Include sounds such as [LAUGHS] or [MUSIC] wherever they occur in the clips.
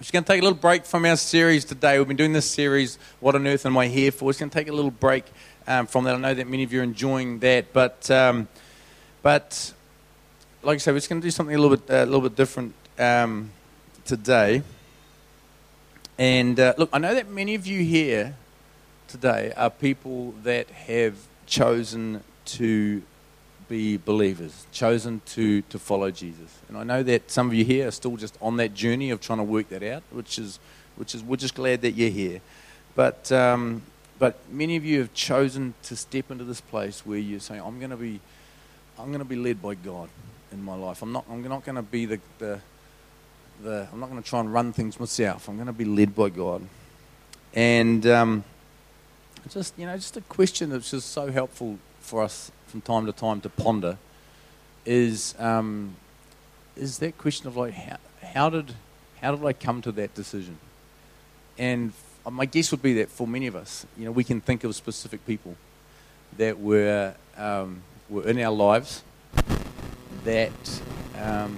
just going to take a little break from our series today. We've been doing this series, What on Earth Am I Here For? We're just going to take a little break um, from that. I know that many of you are enjoying that, but, um, but like I said, we're just going to do something a little bit, uh, a little bit different um, today. And uh, look, I know that many of you here today are people that have chosen to be believers, chosen to, to follow Jesus. And I know that some of you here are still just on that journey of trying to work that out, which is, which is we're just glad that you're here. But, um, but many of you have chosen to step into this place where you're saying, I'm going to be, I'm going to be led by God in my life. I'm not, I'm not going to be the, the, the, I'm not going to try and run things myself. I'm going to be led by God. And um, just, you know, just a question that's just so helpful for us from time to time to ponder is um, is that question of like how, how did how did I come to that decision? And my guess would be that for many of us, you know, we can think of specific people that were um, were in our lives that um,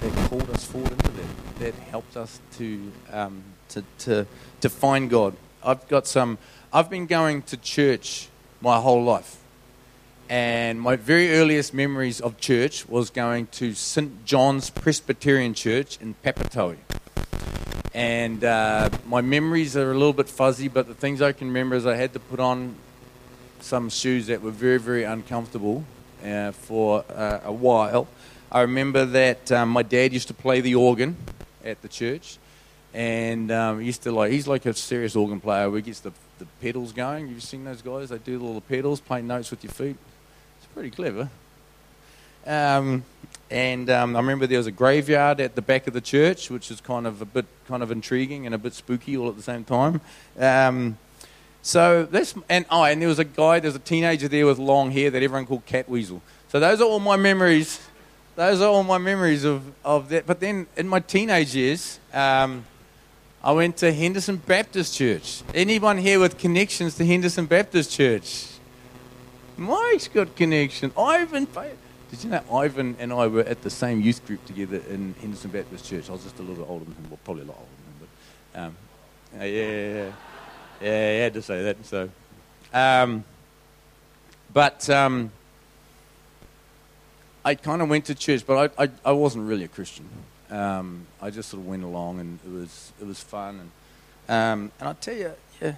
that called us forward into that, that helped us to um, to to to find God. I've got some. I've been going to church my whole life. And my very earliest memories of church was going to St. John's Presbyterian Church in Papatoetoe. And uh, my memories are a little bit fuzzy, but the things I can remember is I had to put on some shoes that were very, very uncomfortable uh, for uh, a while. I remember that um, my dad used to play the organ at the church, and um, used to like he's like a serious organ player. He gets the the pedals going. You've seen those guys? They do all the pedals, playing notes with your feet pretty clever. Um, and um, I remember there was a graveyard at the back of the church, which is kind of a bit kind of intriguing and a bit spooky all at the same time. Um, so this and oh, and there was a guy, there was a teenager there with long hair that everyone called Catweazle. So those are all my memories. Those are all my memories of, of that. But then in my teenage years, um, I went to Henderson Baptist Church. Anyone here with connections to Henderson Baptist Church? Mike's got connection. Ivan, did you know Ivan and I were at the same youth group together in Henderson Baptist Church? I was just a little bit older than him, well, probably a lot older than him, but um, yeah, yeah, yeah, yeah, I had to say that. So, um, but um, I kind of went to church, but I, I, I wasn't really a Christian. Um, I just sort of went along, and it was it was fun, and um, and I tell you, yeah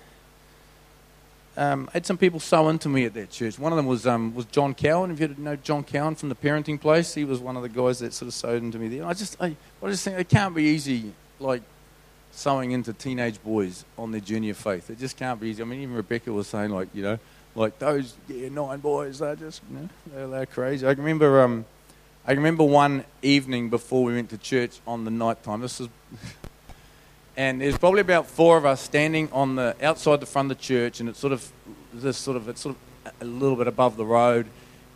um, I had some people so into me at that church. One of them was um, was John Cowan. If you know John Cowan from the parenting place, he was one of the guys that sort of sowed into me there. I just, I, I just think it can't be easy, like sowing into teenage boys on their journey of faith. It just can't be easy. I mean, even Rebecca was saying, like, you know, like those yeah, nine boys, they're just, you know, they're, they're crazy. I remember, um, I remember one evening before we went to church on the night time. This is and there's probably about four of us standing on the outside the front of the church, and it's sort of this sort of it's sort of a little bit above the road,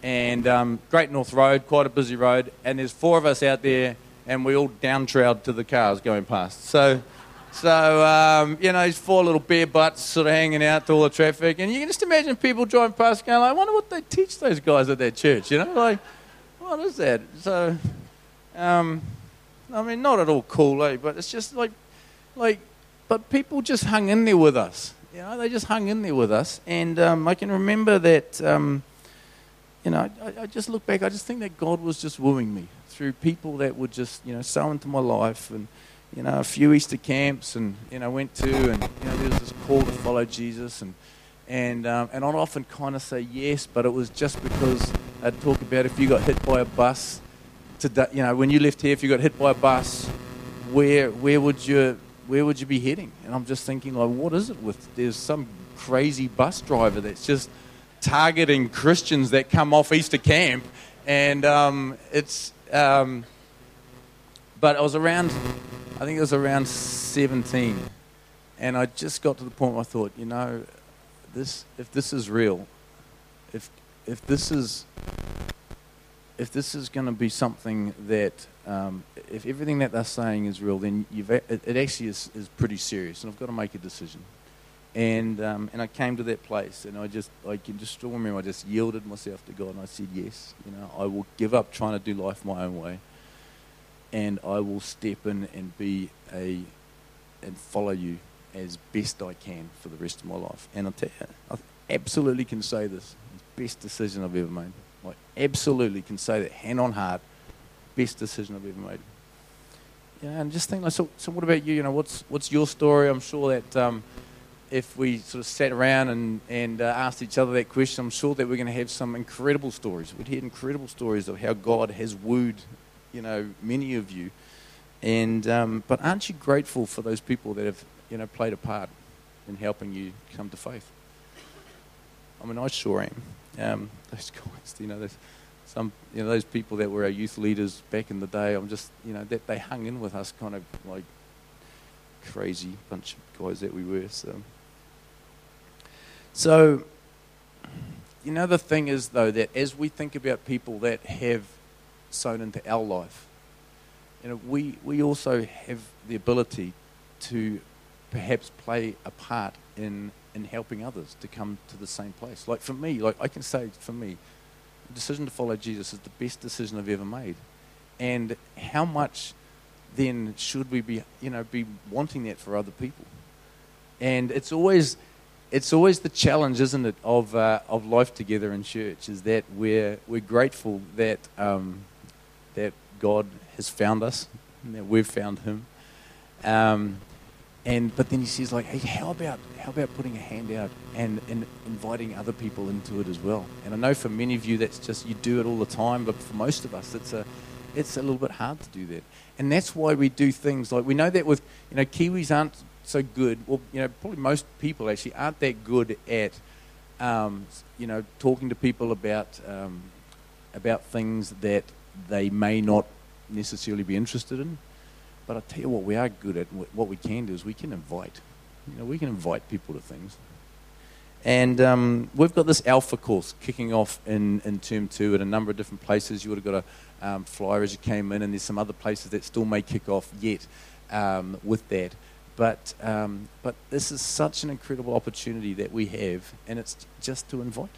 and um, Great North Road, quite a busy road, and there's four of us out there, and we all downtrowed to the cars going past. So. So, um, you know, these four little bare butts sort of hanging out to all the traffic. And you can just imagine people driving past going, like, I wonder what they teach those guys at their church, you know? Like, what is that? So, um, I mean, not at all cool, eh? But it's just like like, but people just hung in there with us. You know, they just hung in there with us. And um, I can remember that, um, you know, I, I, just look back, I just think that God was just wooing me through people that would just, you know, sow into my life. And, you know, a few Easter camps and, you know, went to, and, you know, there was this call to follow Jesus. And, and, um, and I'd often kind of say yes, but it was just because I'd talk about if you got hit by a bus, today, you know, when you left here, if you got hit by a bus, where, where would you where would you be heading? And I'm just thinking, like, what is it with? There's some crazy bus driver that's just targeting Christians that come off Easter camp, and um, it's. Um, but I was around, I think it was around 17, and I just got to the point where I thought, you know, this if this is real, if if this is if this is going to be something that um, if everything that they're saying is real, then it, it, actually is, is pretty serious, and I've got to make a decision. And um, and I came to that place, and I just I can just still remember I just yielded myself to God, and I said yes. You know, I will give up trying to do life my own way, and I will step in and be a and follow you as best I can for the rest of my life. And I'll tell you, I absolutely can say this: best decision I've ever made. I absolutely can say that, hand on heart, best decision I've ever made. Yeah, and just think like, so. So, what about you? You know, what's what's your story? I'm sure that. Um, if we sort of sat around and, and uh, asked each other that question, I'm sure that we're going to have some incredible stories. We'd hear incredible stories of how God has wooed, you know, many of you. And um, but aren't you grateful for those people that have, you know, played a part in helping you come to faith? I mean, I sure am. Um, [LAUGHS] those guys, you know, there's some, you know, those people that were our youth leaders back in the day. I'm just, you know, that they hung in with us, kind of like crazy bunch of guys that we were. So. So, you know, the thing is, though, that as we think about people that have sown into our life, you know, we, we also have the ability to perhaps play a part in, in helping others to come to the same place. Like for me, like I can say for me, decision to follow Jesus is the best decision I've ever made. And how much then should we be, you know, be wanting that for other people? And it's always it's always the challenge, isn't it, of, uh, of life together in church, is that we're, we're grateful that, um, that God has found us, and that we've found Him. Um, and, but then he says, like, hey, how about, how about putting a hand out and, and inviting other people into it as well? And I know for many of you, that's just, you do it all the time, but for most of us, it's a, it's a little bit hard to do that. And that's why we do things like, we know that with, you know, Kiwis aren't so good. Well, you know, probably most people actually aren't that good at, um, you know, talking to people about um, about things that they may not necessarily be interested in. But I tell you what, we are good at. What we can do is we can invite. You know, we can invite people to things. And um, we've got this Alpha course kicking off in, in term two at a number of different places. You would have got a um, flyer as you came in, and there's some other places that still may kick off yet um, with that. But, um, but this is such an incredible opportunity that we have, and it's just to invite.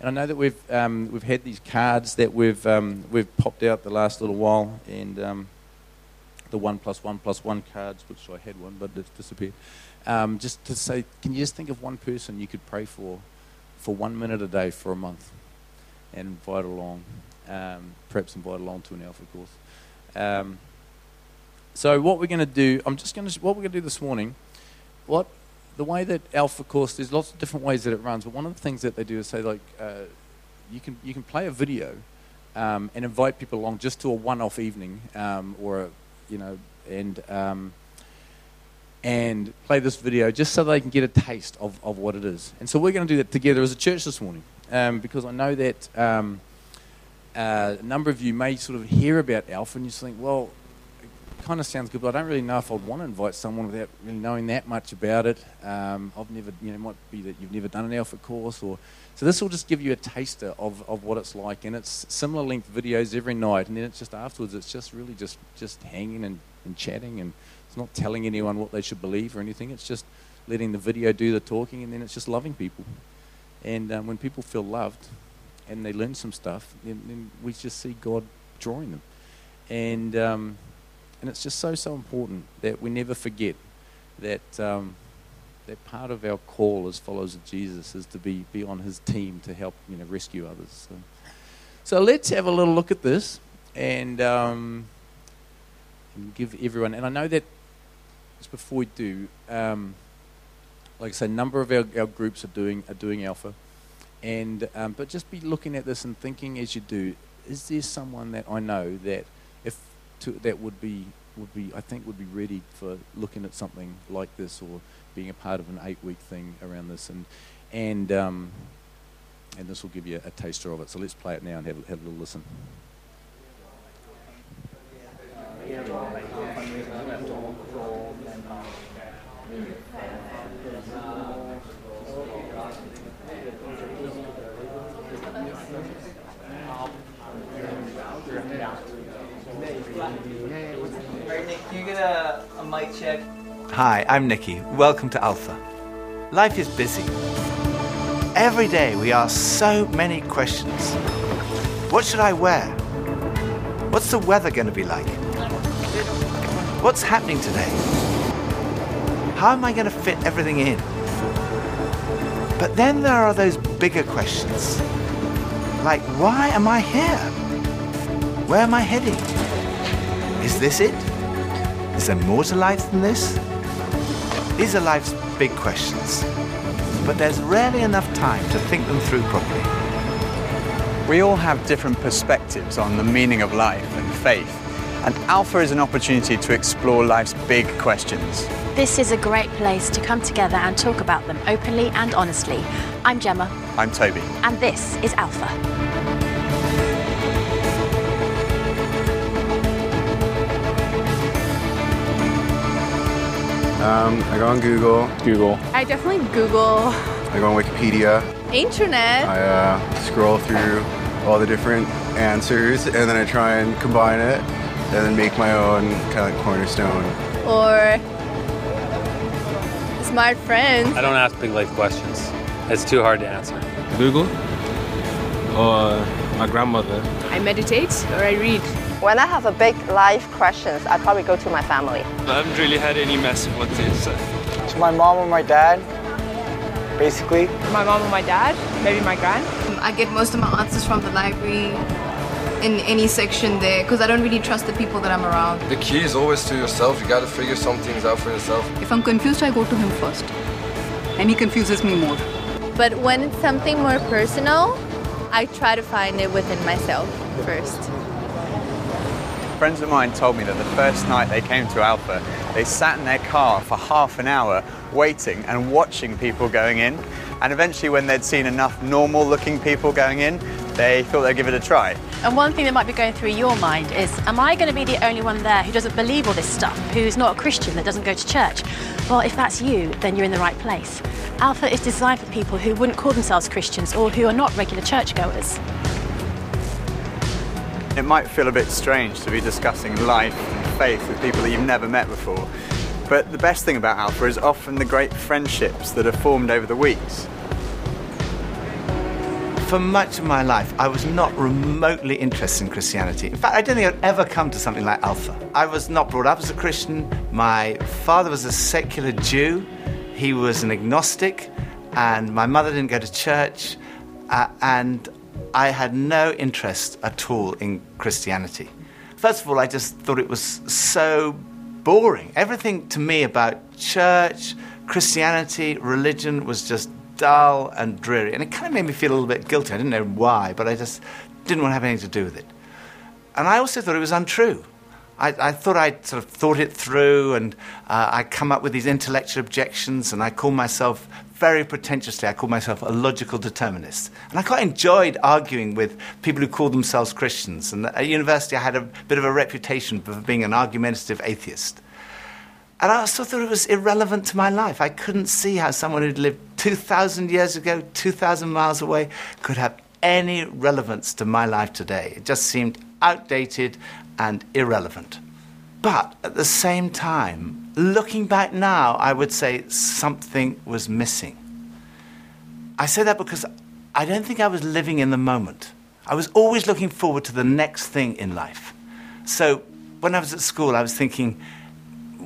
And I know that we've, um, we've had these cards that we've, um, we've popped out the last little while, and the one plus one plus one cards, which I had one, but it's disappeared. Um, just to say, can you just think of one person you could pray for for one minute a day for a month and invite along, um, perhaps invite along to an Alpha course. So what we're going to do, I'm just going to, what we're going to do this morning, what, the way that Alpha Course, there's lots of different ways that it runs, but one of the things that they do is say like, uh, you can you can play a video um, and invite people along just to a one-off evening um, or a, you know and um, and play this video just so they can get a taste of, of what it is. And so we're going to do that together as a church this morning um, because I know that um, uh, a number of you may sort of hear about Alpha and you think, well, kind of sounds good, but I don't really know if I'd want to invite someone without really knowing that much about it. Um, I've never, you know, it might be that you've never done an Alpha course, or so this will just give you a taster of, of what it's like, and it's similar length videos every night, and then it's just afterwards, it's just really just just hanging and, and chatting, and it's not telling anyone what they should believe or anything. It's just letting the video do the talking, and then it's just loving people. And um, when people feel loved and they learn some stuff, then, then we just see God drawing them. And um, and it's just so, so important that we never forget that, um, that part of our call as followers of Jesus is to be, be on his team to help you know, rescue others. So, so let's have a little look at this and, um, and give everyone, and I know that just before we do, um, like I say, a number of our, our groups are doing, are doing Alpha. And, um, but just be looking at this and thinking as you do, is there someone that I know that to, that would be would be I think would be ready for looking at something like this or being a part of an eight week thing around this and and um, and this will give you a taster of it. So let's play it now and have, have a little listen. Can you get a, a mic check? Hi, I'm Nikki. Welcome to Alpha. Life is busy. Every day we ask so many questions. What should I wear? What's the weather going to be like? What's happening today? How am I going to fit everything in? But then there are those bigger questions. Like, why am I here? Where am I heading? Is this it? Is there more to life than this? These are life's big questions, but there's rarely enough time to think them through properly. We all have different perspectives on the meaning of life and faith, and Alpha is an opportunity to explore life's big questions. This is a great place to come together and talk about them openly and honestly. I'm Gemma, I'm Toby. and this is Alpha. Um, I go on Google. Google. I definitely Google I go on Wikipedia. internet. I uh, scroll through all the different answers, and then I try and combine it, and then make my own kind of like cornerstone. or smart friends. I don't ask big life questions. It's too hard to answer. Google or my grandmother. I meditate or I read. When I have a big life questions, I probably go to my family. I haven't really had any mess with what to say. To my mom or my dad, basically. My mom or my dad, maybe my grand. I get most of my answers from the library in any section there because I don't really trust the people that I'm around. The key is always to yourself. You gotta figure some things out for yourself. If I'm confused, I go to him first. And he confuses me more. But when it's something more personal, I try to find it within myself first. Friends of mine told me that the first night they came to Alpha, they sat in their car for half an hour waiting and watching people going in. And eventually, when they'd seen enough normal looking people going in, they thought they'd give it a try. And one thing that might be going through your mind is Am I going to be the only one there who doesn't believe all this stuff, who's not a Christian, that doesn't go to church? Well, if that's you, then you're in the right place. Alpha is designed for people who wouldn't call themselves Christians or who are not regular churchgoers. It might feel a bit strange to be discussing life and faith with people that you've never met before. But the best thing about Alpha is often the great friendships that are formed over the weeks. For much of my life, I was not remotely interested in Christianity. In fact, I don't think I'd ever come to something like Alpha. I was not brought up as a Christian. My father was a secular Jew, he was an agnostic, and my mother didn't go to church, uh, and I had no interest at all in Christianity. First of all, I just thought it was so boring. Everything to me about church, Christianity, religion was just dull and dreary. And it kind of made me feel a little bit guilty. I didn't know why, but I just didn't want to have anything to do with it. And I also thought it was untrue. I, I thought I'd sort of thought it through and uh, I'd come up with these intellectual objections and I call myself very pretentiously, I called myself a logical determinist. And I quite enjoyed arguing with people who called themselves Christians. And at university, I had a bit of a reputation for being an argumentative atheist. And I also thought it was irrelevant to my life. I couldn't see how someone who'd lived 2,000 years ago, 2,000 miles away, could have any relevance to my life today. It just seemed outdated and irrelevant. But at the same time, looking back now, I would say something was missing. I say that because I don't think I was living in the moment. I was always looking forward to the next thing in life. So when I was at school, I was thinking,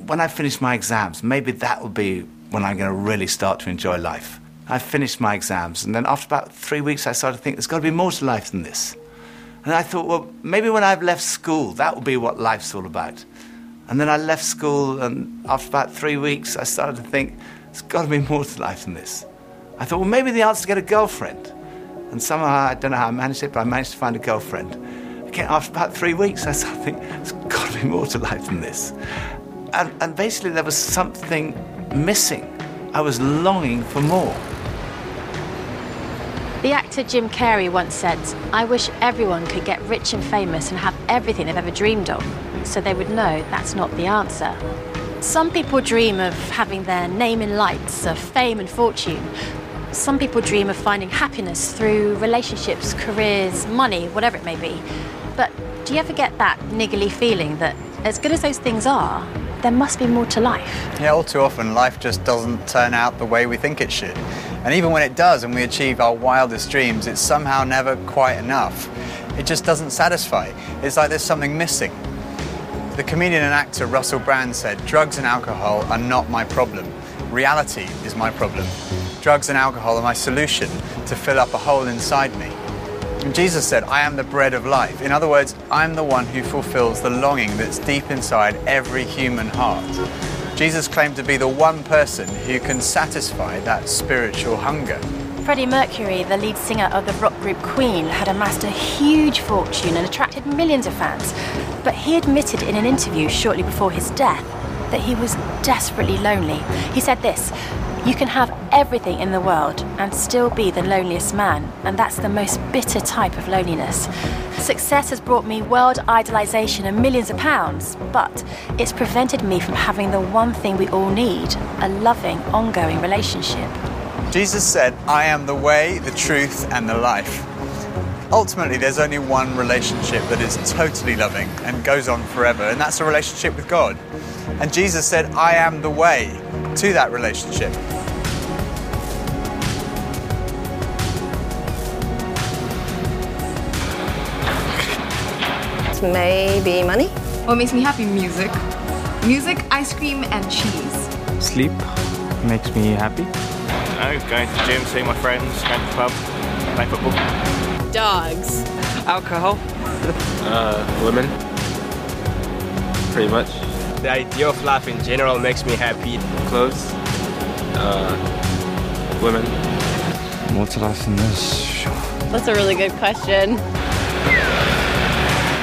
when I finish my exams, maybe that will be when I'm going to really start to enjoy life. I finished my exams, and then after about three weeks, I started to think there's got to be more to life than this. And I thought, well, maybe when I've left school, that will be what life's all about. And then I left school, and after about three weeks, I started to think, there's got to be more to life than this. I thought, well, maybe the answer is to get a girlfriend. And somehow, I don't know how I managed it, but I managed to find a girlfriend. Again, after about three weeks, I started to think, there's got to be more to life than this. And, and basically, there was something missing. I was longing for more. The actor Jim Carrey once said, I wish everyone could get rich and famous and have everything they've ever dreamed of, so they would know that's not the answer. Some people dream of having their name in lights, of fame and fortune. Some people dream of finding happiness through relationships, careers, money, whatever it may be. But do you ever get that niggly feeling that, as good as those things are, there must be more to life? Yeah, all too often life just doesn't turn out the way we think it should. And even when it does and we achieve our wildest dreams, it's somehow never quite enough. It just doesn't satisfy. It's like there's something missing. The comedian and actor Russell Brand said, Drugs and alcohol are not my problem. Reality is my problem. Drugs and alcohol are my solution to fill up a hole inside me. And Jesus said, I am the bread of life. In other words, I'm the one who fulfills the longing that's deep inside every human heart. Jesus claimed to be the one person who can satisfy that spiritual hunger. Freddie Mercury, the lead singer of the rock group Queen, had amassed a huge fortune and attracted millions of fans. But he admitted in an interview shortly before his death that he was desperately lonely. He said this You can have everything in the world and still be the loneliest man, and that's the most bitter type of loneliness. Success has brought me world idolization and millions of pounds, but it's prevented me from having the one thing we all need a loving, ongoing relationship. Jesus said, I am the way, the truth, and the life. Ultimately, there's only one relationship that is totally loving and goes on forever, and that's a relationship with God. And Jesus said, I am the way to that relationship. Maybe money. What makes me happy? Music. Music, ice cream, and cheese. Sleep makes me happy. Oh, going to the gym, seeing my friends, going to the pub, playing football. Dogs. Alcohol. uh, women. Pretty much. The idea of life in general makes me happy. Clothes. Uh, women. What's life in this? That's a really good question.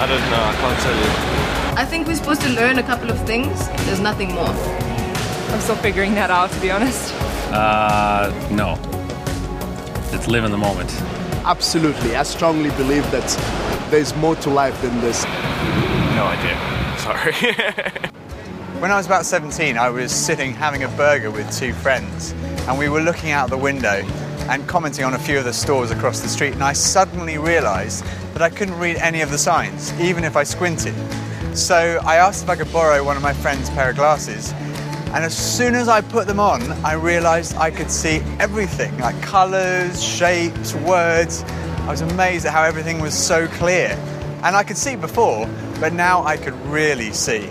I don't know. I can't tell you. I think we're supposed to learn a couple of things. There's nothing more. I'm still figuring that out, to be honest. Uh, no. Let's live in the moment. Absolutely. I strongly believe that there's more to life than this. No idea. Sorry. [LAUGHS] When I was about 17, I was sitting having a burger with two friends, and we were looking out the window and commenting on a few of the stores across the street, and I suddenly realised that I couldn't read any of the signs, even if I squinted. So I asked if I could borrow one of my friend's pair of glasses, and as soon as I put them on, I realised I could see everything like colours, shapes, words. I was amazed at how everything was so clear. And I could see before, but now I could really see.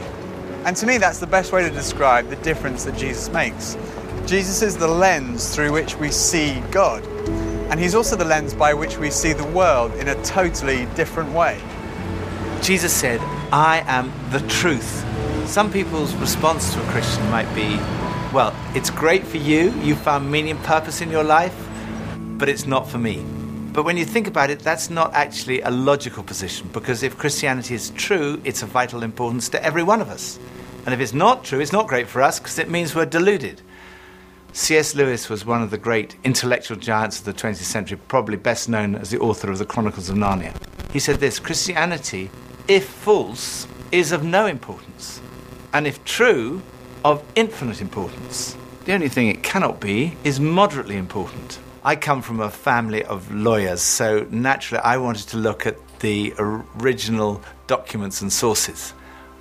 And to me, that's the best way to describe the difference that Jesus makes. Jesus is the lens through which we see God, and He's also the lens by which we see the world in a totally different way. Jesus said, I am the truth. Some people's response to a Christian might be, well, it's great for you, you found meaning and purpose in your life, but it's not for me. But when you think about it, that's not actually a logical position because if Christianity is true, it's of vital importance to every one of us. And if it's not true, it's not great for us because it means we're deluded. C.S. Lewis was one of the great intellectual giants of the 20th century, probably best known as the author of the Chronicles of Narnia. He said this Christianity, if false, is of no importance, and if true, of infinite importance. The only thing it cannot be is moderately important. I come from a family of lawyers, so naturally I wanted to look at the original documents and sources.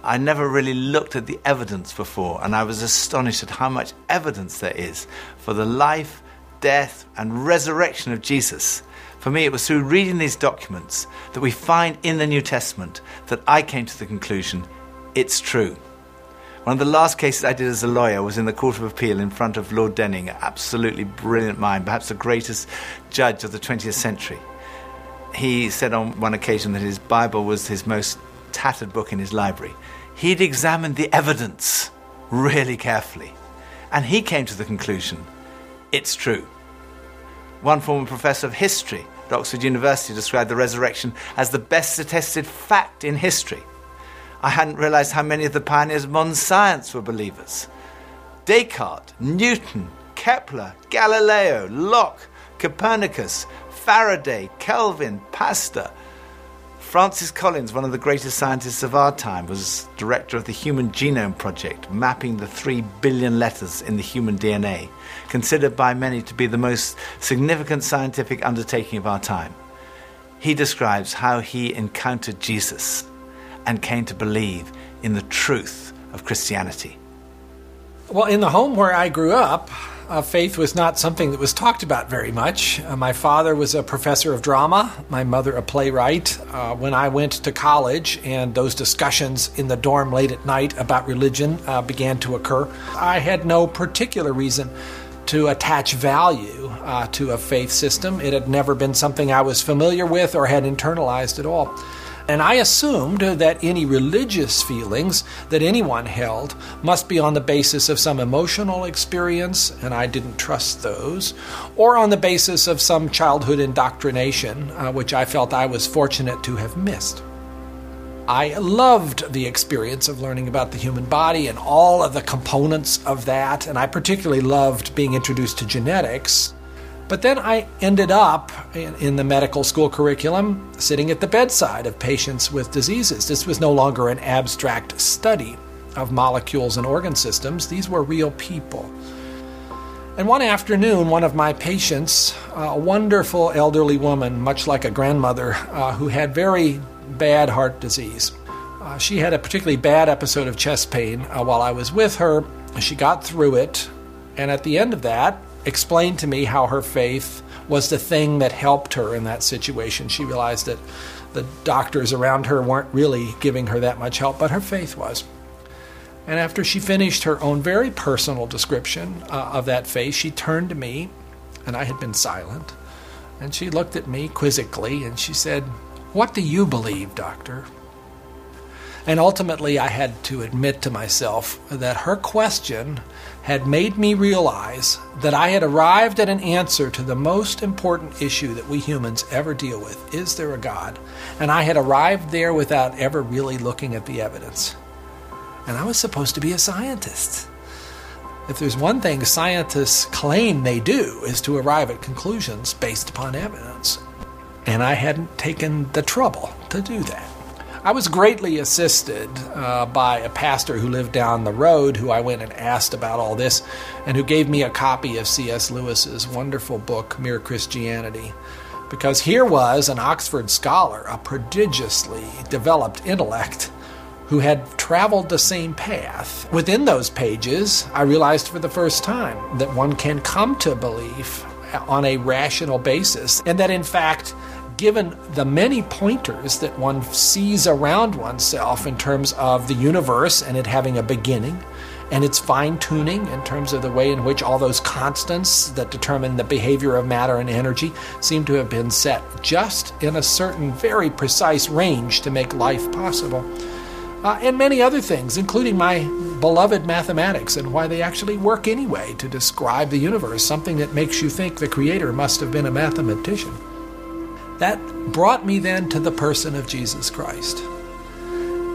I never really looked at the evidence before, and I was astonished at how much evidence there is for the life, death, and resurrection of Jesus. For me, it was through reading these documents that we find in the New Testament that I came to the conclusion it's true. One of the last cases I did as a lawyer was in the Court of Appeal in front of Lord Denning, an absolutely brilliant mind, perhaps the greatest judge of the 20th century. He said on one occasion that his Bible was his most tattered book in his library. He'd examined the evidence really carefully, and he came to the conclusion it's true. One former professor of history at Oxford University described the resurrection as the best attested fact in history. I hadn't realized how many of the pioneers of modern science were believers. Descartes, Newton, Kepler, Galileo, Locke, Copernicus, Faraday, Kelvin, Pasteur. Francis Collins, one of the greatest scientists of our time, was director of the Human Genome Project, mapping the 3 billion letters in the human DNA, considered by many to be the most significant scientific undertaking of our time. He describes how he encountered Jesus and came to believe in the truth of Christianity. Well, in the home where I grew up, uh, faith was not something that was talked about very much. Uh, my father was a professor of drama, my mother a playwright. Uh, when I went to college and those discussions in the dorm late at night about religion uh, began to occur, I had no particular reason to attach value uh, to a faith system. It had never been something I was familiar with or had internalized at all. And I assumed that any religious feelings that anyone held must be on the basis of some emotional experience, and I didn't trust those, or on the basis of some childhood indoctrination, uh, which I felt I was fortunate to have missed. I loved the experience of learning about the human body and all of the components of that, and I particularly loved being introduced to genetics. But then I ended up in, the medical school curriculum sitting at the bedside of patients with diseases. This was no longer an abstract study of molecules and organ systems, these were real people. And one afternoon, one of my patients, a wonderful elderly woman, much like a grandmother, uh, who had very bad heart disease, uh, she had a particularly bad episode of chest pain uh, while I was with her. She got through it, and at the end of that, explained to me how her faith was the thing that helped her in that situation. She realized that the doctors around her weren't really giving her that much help, but her faith was. And after she finished her own very personal description uh, of that faith, she turned to me, and I had been silent. And she looked at me quizzically and she said, What do you believe, doctor? And ultimately, I had to admit to myself that her question had made me realize that I had arrived at an answer to the most important issue that we humans ever deal with is there a God? And I had arrived there without ever really looking at the evidence. And I was supposed to be a scientist. If there's one thing scientists claim they do is to arrive at conclusions based upon evidence. And I hadn't taken the trouble to do that. I was greatly assisted uh, by a pastor who lived down the road who I went and asked about all this and who gave me a copy of C.S. Lewis's wonderful book, Mere Christianity. Because here was an Oxford scholar, a prodigiously developed intellect, who had traveled the same path. Within those pages, I realized for the first time that one can come to belief on a rational basis, and that in fact, given the many pointers that one sees around oneself in terms of the universe and it having a beginning, and its fine tuning in terms of the way in which all those constants that determine the behavior of matter and energy seem to have been set just in a certain very precise range to make life possible. Uh, and many other things, including my beloved mathematics and why they actually work anyway to describe the universe, something that makes you think the Creator must have been a mathematician. That brought me then to the person of Jesus Christ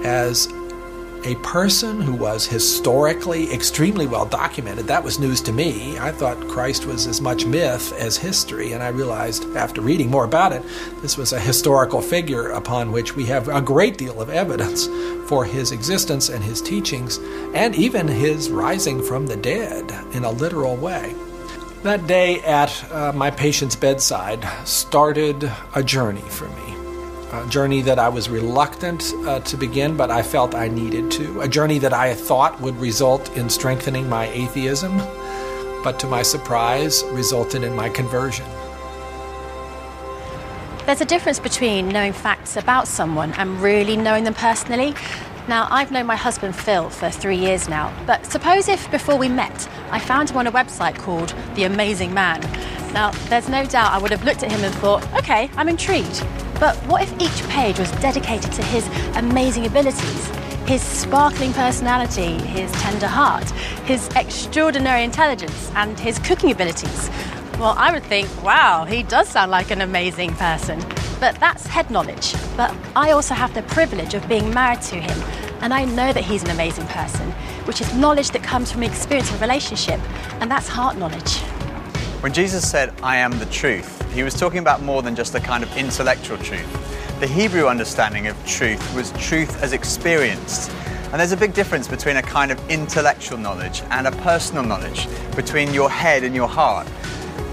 as a person who was historically extremely well documented. That was news to me. I thought Christ was as much myth as history, and I realized after reading more about it, this was a historical figure upon which we have a great deal of evidence for his existence and his teachings, and even his rising from the dead in a literal way. That day at uh, my patient's bedside started a journey for me. A journey that I was reluctant uh, to begin, but I felt I needed to. A journey that I thought would result in strengthening my atheism, but to my surprise, resulted in my conversion. There's a difference between knowing facts about someone and really knowing them personally. Now, I've known my husband Phil for three years now, but suppose if before we met I found him on a website called The Amazing Man. Now, there's no doubt I would have looked at him and thought, okay, I'm intrigued. But what if each page was dedicated to his amazing abilities? His sparkling personality, his tender heart, his extraordinary intelligence, and his cooking abilities. Well, I would think, wow, he does sound like an amazing person. But that's head knowledge. But I also have the privilege of being married to him, and I know that he's an amazing person, which is knowledge that comes from experience of relationship, and that's heart knowledge. When Jesus said, I am the truth, he was talking about more than just a kind of intellectual truth. The Hebrew understanding of truth was truth as experienced. And there's a big difference between a kind of intellectual knowledge and a personal knowledge, between your head and your heart.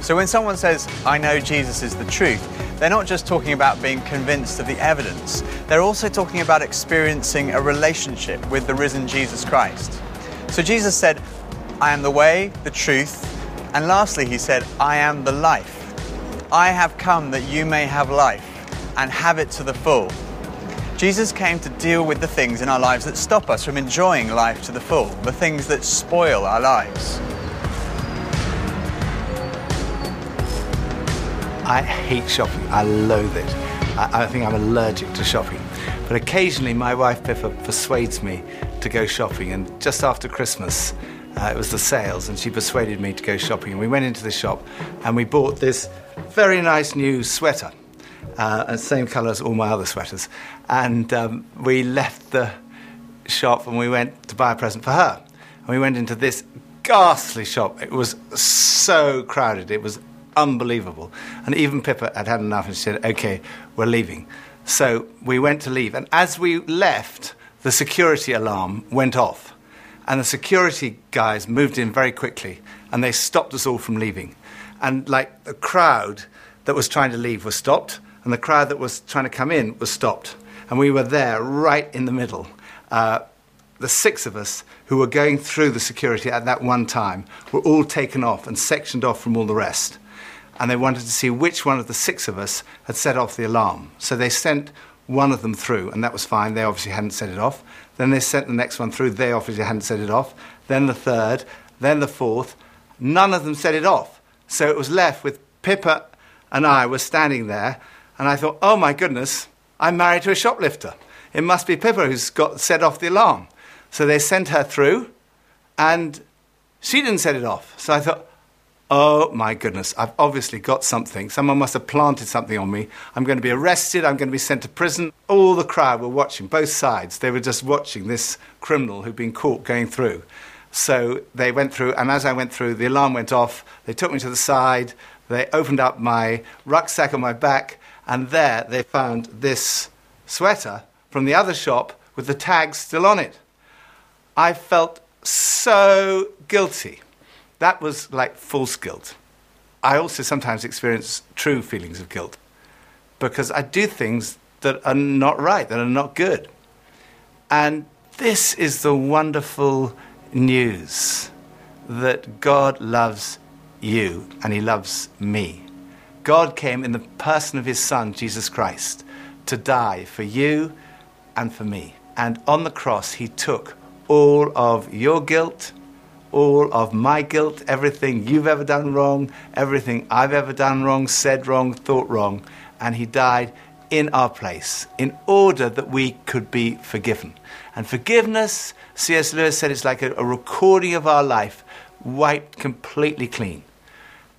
So when someone says, I know Jesus is the truth, they're not just talking about being convinced of the evidence, they're also talking about experiencing a relationship with the risen Jesus Christ. So Jesus said, I am the way, the truth, And lastly, he said, I am the life. I have come that you may have life and have it to the full. Jesus came to deal with the things in our lives that stop us from enjoying life to the full, the things that spoil our lives. I hate shopping. I loathe it. I, I think I'm allergic to shopping. But occasionally, my wife Pippa persuades me to go shopping. And just after Christmas, uh, it was the sales, and she persuaded me to go shopping. And we went into the shop and we bought this very nice new sweater, uh, same colour as all my other sweaters. And um, we left the shop and we went to buy a present for her. And we went into this ghastly shop. It was so crowded. It was unbelievable. And even Pippa had had enough and she said, okay, we're leaving. So we went to leave. And as we left, the security alarm went off. And the security guys moved in very quickly and they stopped us all from leaving. And like the crowd that was trying to leave was stopped, and the crowd that was trying to come in was stopped. And we were there right in the middle. Uh, the six of us who were going through the security at that one time were all taken off and sectioned off from all the rest. And they wanted to see which one of the six of us had set off the alarm. So they sent one of them through, and that was fine. They obviously hadn't set it off. Then they sent the next one through. They obviously hadn't set it off. Then the third, then the fourth. None of them set it off. So it was left with Pippa and I were standing there, and I thought, oh my goodness, I'm married to a shoplifter. It must be Pippa who's got set off the alarm. So they sent her through, and she didn't set it off. So I thought, oh my goodness, I've obviously got something. Someone must have planted something on me. I'm going to be arrested. I'm going to be sent to prison. All the crowd were watching, both sides. They were just watching this criminal who'd been caught going through. So they went through, and as I went through, the alarm went off. They took me to the side. They opened up my rucksack on my back, and there they found this sweater from the other shop with the tag still on it. I felt so guilty. That was like false guilt. I also sometimes experience true feelings of guilt because I do things that are not right, that are not good. And this is the wonderful news that God loves you and He loves me. God came in the person of His Son, Jesus Christ, to die for you and for me. And on the cross, He took all of your guilt, all of my guilt, everything you've ever done wrong, everything I've ever done wrong, said wrong, thought wrong, and He died in our place in order that we could be forgiven. And forgiveness, C.S. Lewis said, it's like a, a recording of our life wiped completely clean.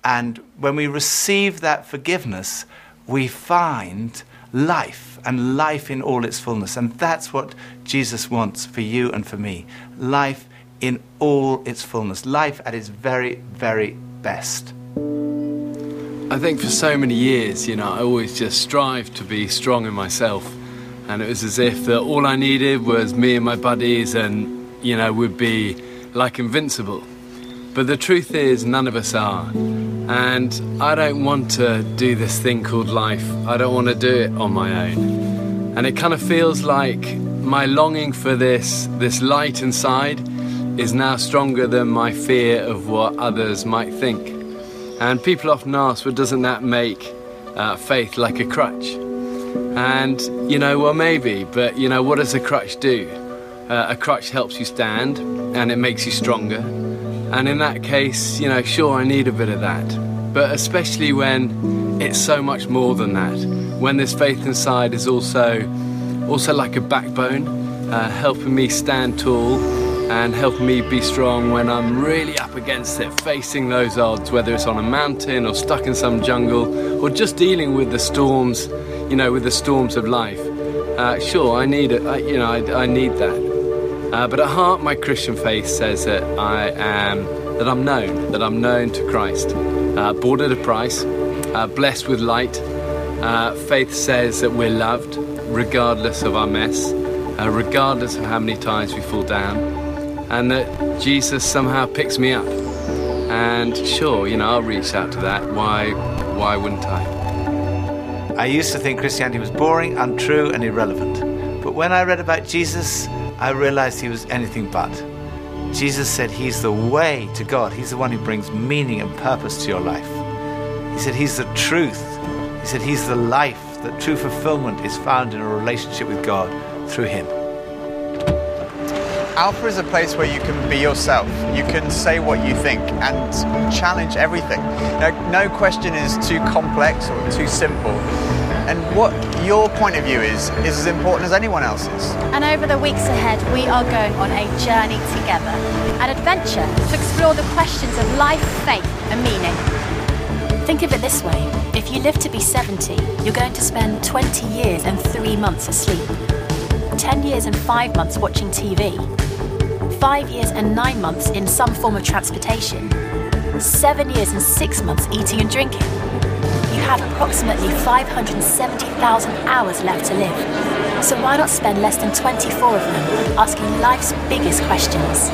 And when we receive that forgiveness, we find life and life in all its fullness. And that's what Jesus wants for you and for me life in all its fullness, life at its very, very best. I think for so many years, you know, I always just strived to be strong in myself. And it was as if that all I needed was me and my buddies, and, you know, would be like invincible. But the truth is, none of us are. And I don't want to do this thing called life. I don't want to do it on my own. And it kind of feels like my longing for this, this light inside, is now stronger than my fear of what others might think. And people often ask, well, doesn't that make uh, faith like a crutch? And, you know, well, maybe, but, you know, what does a crutch do? Uh, a crutch helps you stand and it makes you stronger. And in that case, you know, sure, I need a bit of that. But especially when it's so much more than that, when this faith inside is also, also like a backbone, uh, helping me stand tall and helping me be strong when I'm really up against it, facing those odds, whether it's on a mountain or stuck in some jungle or just dealing with the storms, you know, with the storms of life. Uh, sure, I need it. I, you know, I, I need that. Uh, but at heart, my Christian faith says that I am, that I'm known, that I'm known to Christ, uh, bought at a price, uh, blessed with light. Uh, faith says that we're loved, regardless of our mess, uh, regardless of how many times we fall down and that Jesus somehow picks me up. And sure, you know, I'll reach out to that. Why, why wouldn't I? I used to think Christianity was boring, untrue, and irrelevant. But when I read about Jesus, I realized he was anything but. Jesus said he's the way to God. He's the one who brings meaning and purpose to your life. He said he's the truth. He said he's the life. That true fulfillment is found in a relationship with God through him. Alpha is a place where you can be yourself. You can say what you think and challenge everything. No, no question is too complex or too simple. And what your point of view is, is as important as anyone else's. And over the weeks ahead, we are going on a journey together, an adventure to explore the questions of life, faith, and meaning. Think of it this way if you live to be 70, you're going to spend 20 years and 3 months asleep, 10 years and 5 months watching TV, 5 years and 9 months in some form of transportation, 7 years and 6 months eating and drinking. You have approximately 570,000 hours left to live. So why not spend less than 24 of them asking life's biggest questions?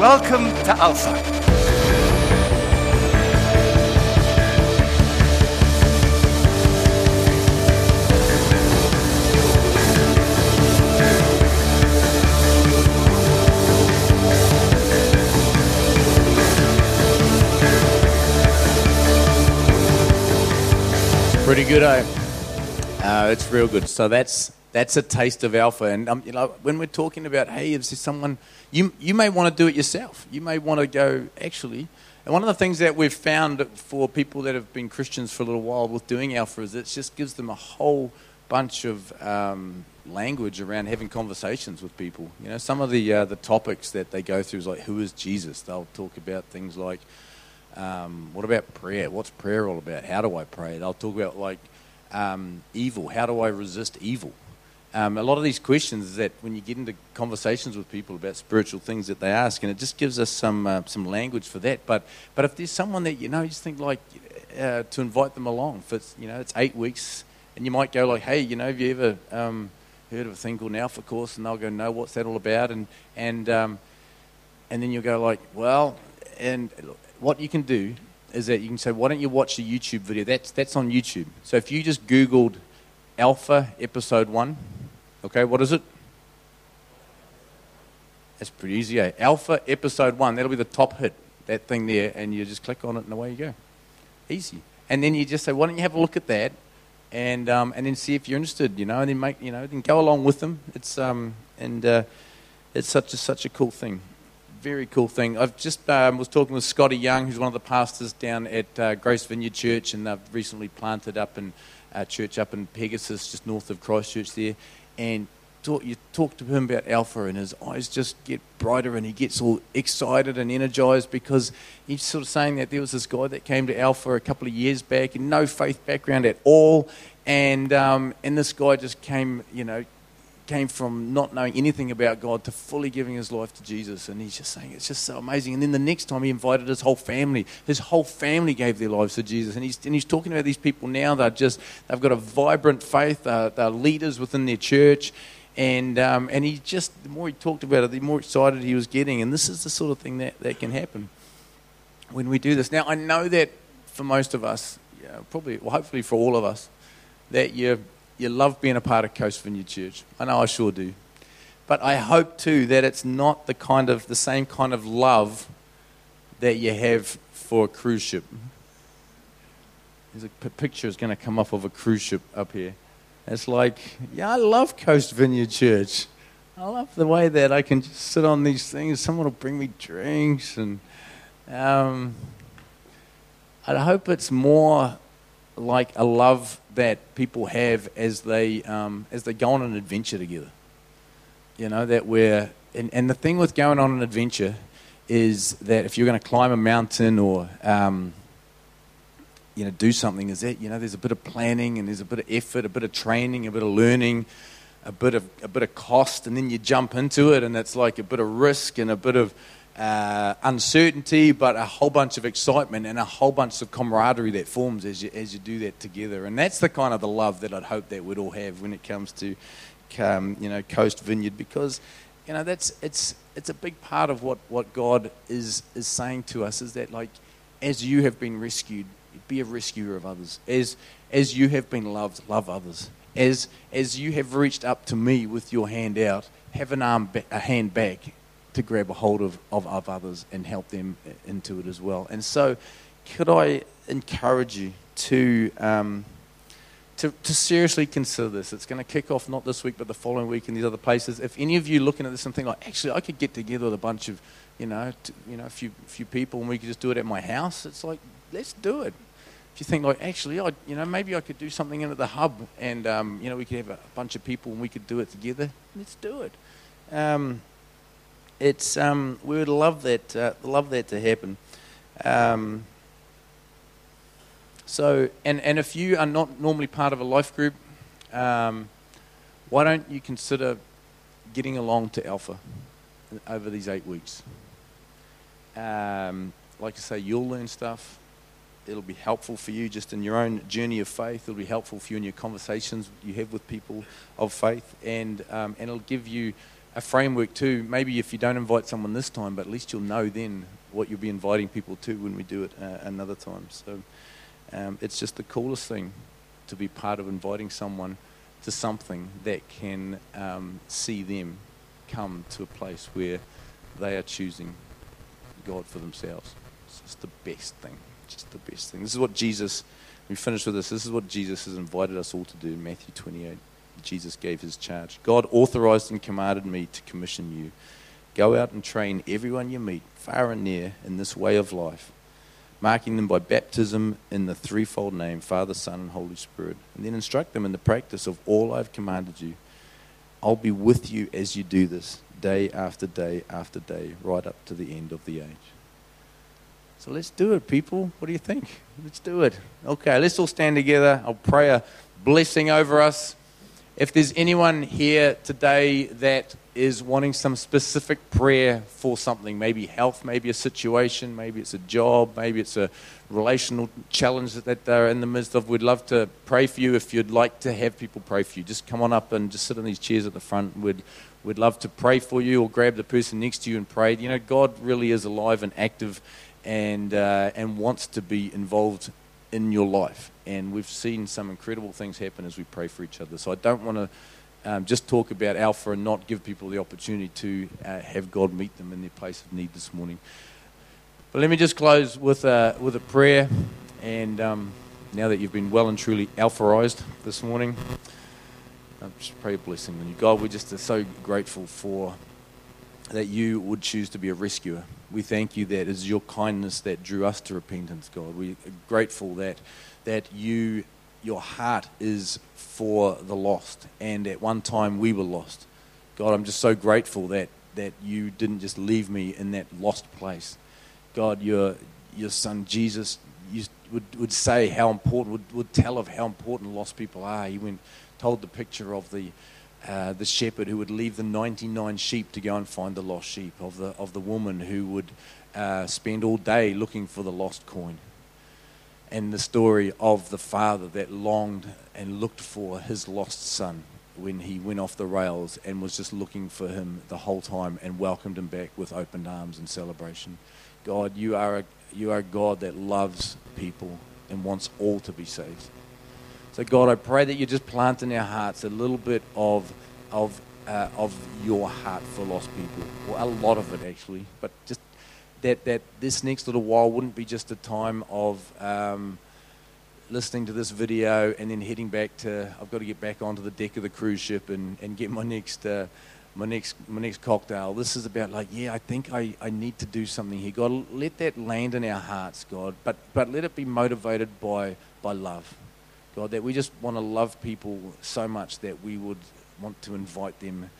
Welcome to Alpha. Pretty good, eh? Uh, it's real good. So that's that's a taste of alpha. And um, you know, when we're talking about, hey, is this someone you you may want to do it yourself. You may want to go actually. And one of the things that we've found for people that have been Christians for a little while with doing alpha is it just gives them a whole bunch of um, language around having conversations with people. You know, some of the uh, the topics that they go through is like, who is Jesus? They'll talk about things like um, what about prayer? What's prayer all about? How do I pray? They'll talk about like um, evil. How do I resist evil? Um, a lot of these questions that when you get into conversations with people about spiritual things that they ask, and it just gives us some uh, some language for that. But but if there's someone that you know, you just think like uh, to invite them along. For you know, it's eight weeks, and you might go like, hey, you know, have you ever um, heard of a thing called an Alpha course? And they'll go, no, what's that all about? And and um, and then you'll go like, well, and what you can do is that you can say, why don't you watch the YouTube video? That's, that's on YouTube. So if you just Googled Alpha Episode 1, okay, what is it? That's pretty easy, eh? Alpha Episode 1, that'll be the top hit, that thing there, and you just click on it and away you go. Easy. And then you just say, why don't you have a look at that? And, um, and then see if you're interested, you know, and then make, you know, then go along with them. It's, um, and uh, it's such a, such a cool thing very cool thing. I've just um, was talking with Scotty Young, who's one of the pastors down at uh, Grace Vineyard Church, and they've recently planted up in a church up in Pegasus, just north of Christchurch there. And talk, you talk to him about Alpha, and his eyes just get brighter, and he gets all excited and energized because he's sort of saying that there was this guy that came to Alpha a couple of years back, and no faith background at all, and um, and this guy just came, you know, came from not knowing anything about God to fully giving his life to Jesus. And he's just saying, it's just so amazing. And then the next time he invited his whole family. His whole family gave their lives to Jesus. And he's, and he's talking about these people now. They're just, they've got a vibrant faith. They're, they're leaders within their church. And, um, and he just, the more he talked about it, the more excited he was getting. And this is the sort of thing that, that can happen when we do this. Now, I know that for most of us, yeah, probably, well, hopefully for all of us, that you're you love being a part of Coast Vineyard Church. I know I sure do. But I hope too that it's not the kind of the same kind of love that you have for a cruise ship. There's a picture is going to come up of a cruise ship up here. It's like, yeah, I love Coast Vineyard Church. I love the way that I can just sit on these things. Someone will bring me drinks, and um, I hope it's more like a love that people have as they um, as they go on an adventure together. You know that we're and, and the thing with going on an adventure is that if you're going to climb a mountain or um, you know do something, is that you know there's a bit of planning and there's a bit of effort, a bit of training, a bit of learning, a bit of a bit of cost, and then you jump into it, and it's like a bit of risk and a bit of uh, uncertainty, but a whole bunch of excitement and a whole bunch of camaraderie that forms as you, as you do that together. And that's the kind of the love that I'd hope that we'd all have when it comes to, um, you know, Coast Vineyard, because, you know, that's it's it's a big part of what, what God is is saying to us is that like, as you have been rescued, be a rescuer of others. As as you have been loved, love others. As as you have reached up to me with your hand out, have an arm, ba- a hand back to grab a hold of, of, of others and help them into it as well. And so, could I encourage you to, um, to, to seriously consider this? It's going to kick off not this week, but the following week in these other places. If any of you looking at this and think like, actually, I could get together with a bunch of, you know, t- you know, a few, few people and we could just do it at my house, it's like, let's do it. If you think like, actually, I, you know, maybe I could do something in at the hub and, um, you know, we could have a bunch of people and we could do it together, let's do it. Um, it's um, we would love that uh, love that to happen. Um, so, and and if you are not normally part of a life group, um, why don't you consider getting along to Alpha over these eight weeks? Um, like I say, you'll learn stuff. It'll be helpful for you just in your own journey of faith. It'll be helpful for you in your conversations you have with people of faith, and um, and it'll give you a framework too. Maybe if you don't invite someone this time, but at least you'll know then what you'll be inviting people to when we do it uh, another time. So um, it's just the coolest thing to be part of inviting someone to something that can um, see them come to a place where they are choosing God for themselves. It's just the best thing. Just the best thing. This is what Jesus. We finish with this. This is what Jesus has invited us all to do in Matthew 28. Jesus gave his charge. God authorized and commanded me to commission you. Go out and train everyone you meet, far and near, in this way of life, marking them by baptism in the threefold name Father, Son, and Holy Spirit, and then instruct them in the practice of all I've commanded you. I'll be with you as you do this, day after day after day, right up to the end of the age. So let's do it, people. What do you think? Let's do it. Okay, let's all stand together. I'll pray a blessing over us. If there's anyone here today that is wanting some specific prayer for something, maybe health, maybe a situation, maybe it's a job, maybe it's a relational challenge that they're in the midst of, we'd love to pray for you. If you'd like to have people pray for you, just come on up and just sit in these chairs at the front. We'd, we'd love to pray for you or grab the person next to you and pray. You know, God really is alive and active and, uh, and wants to be involved in your life. And we've seen some incredible things happen as we pray for each other. So I don't want to um, just talk about Alpha and not give people the opportunity to uh, have God meet them in their place of need this morning. But let me just close with a, with a prayer. And um, now that you've been well and truly alphaized this morning, I just pray a blessing on you. God, we just so grateful for that you would choose to be a rescuer. We thank you that it is your kindness that drew us to repentance, God. We are grateful that that you your heart is for the lost, and at one time we were lost. God, I'm just so grateful that that you didn't just leave me in that lost place. God, your your son Jesus you would, would say how important, would, would tell of how important lost people are. He went, told the picture of the uh, the shepherd who would leave the 99 sheep to go and find the lost sheep, of the, of the woman who would uh, spend all day looking for the lost coin, and the story of the father that longed and looked for his lost son when he went off the rails and was just looking for him the whole time and welcomed him back with open arms and celebration. God, you are a, you are a God that loves people and wants all to be saved. So, God, I pray that you just plant in our hearts a little bit of, of, uh, of your heart for lost people, or a lot of it actually, but just that, that this next little while wouldn't be just a time of um, listening to this video and then heading back to, I've got to get back onto the deck of the cruise ship and, and get my next. Uh, my next my next cocktail. This is about like, yeah, I think I, I need to do something here. God, let that land in our hearts, God, but but let it be motivated by by love. God, that we just want to love people so much that we would want to invite them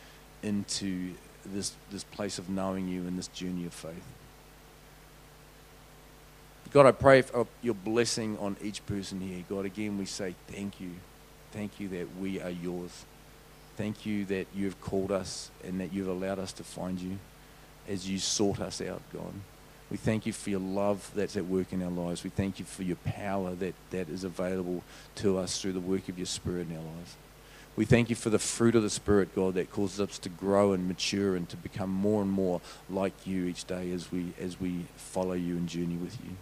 into this, this place of knowing you and this journey of faith. God, I pray for your blessing on each person here. God, again, we say thank you. Thank you that we are yours. Thank you that you've called us and that you've allowed us to find you as you sought us out, God. We thank you for your love that's at work in our lives. We thank you for your power that, that is available to us through the work of your Spirit in our lives. We thank you for the fruit of the Spirit, God, that causes us to grow and mature and to become more and more like you each day as we, as we follow you and journey with you.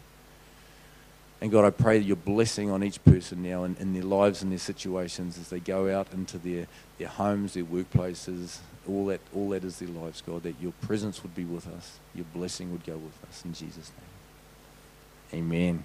And God, I pray that your blessing on each person now in, in their lives and their situations as they go out into their, their homes, their workplaces, all that, all that is their lives, God, that your presence would be with us, your blessing would go with us in Jesus' name. Amen.